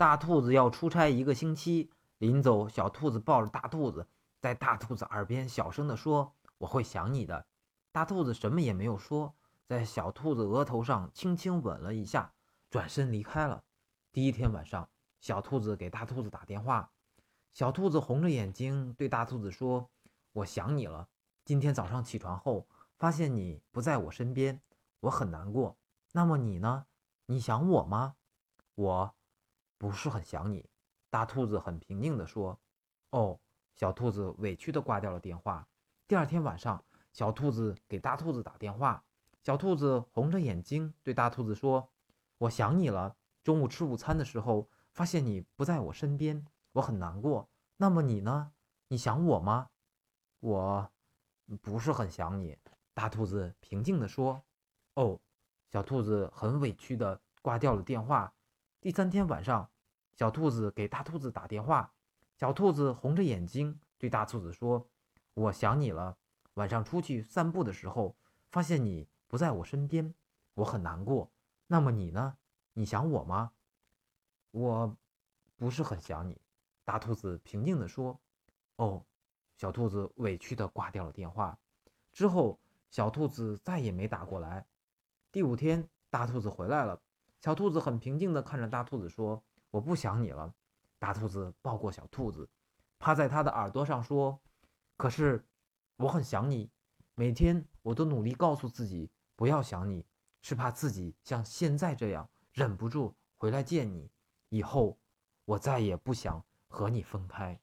大兔子要出差一个星期，临走，小兔子抱着大兔子，在大兔子耳边小声地说：“我会想你的。”大兔子什么也没有说，在小兔子额头上轻轻吻了一下，转身离开了。第一天晚上，小兔子给大兔子打电话，小兔子红着眼睛对大兔子说：“我想你了。今天早上起床后，发现你不在我身边，我很难过。那么你呢？你想我吗？”我不是很想你。大兔子很平静地说：“哦。”小兔子委屈地挂掉了电话。第二天晚上。小兔子给大兔子打电话，小兔子红着眼睛对大兔子说：“我想你了。中午吃午餐的时候，发现你不在我身边，我很难过。那么你呢？你想我吗？”“我不是很想你。”大兔子平静地说。“哦。”小兔子很委屈地挂掉了电话。第三天晚上，小兔子给大兔子打电话，小兔子红着眼睛对大兔子说：“我想你了。”晚上出去散步的时候，发现你不在我身边，我很难过。那么你呢？你想我吗？我不是很想你。大兔子平静地说。哦，小兔子委屈地挂掉了电话。之后，小兔子再也没打过来。第五天，大兔子回来了。小兔子很平静地看着大兔子说：“我不想你了。”大兔子抱过小兔子，趴在它的耳朵上说：“可是。”我很想你，每天我都努力告诉自己不要想你，是怕自己像现在这样忍不住回来见你。以后我再也不想和你分开。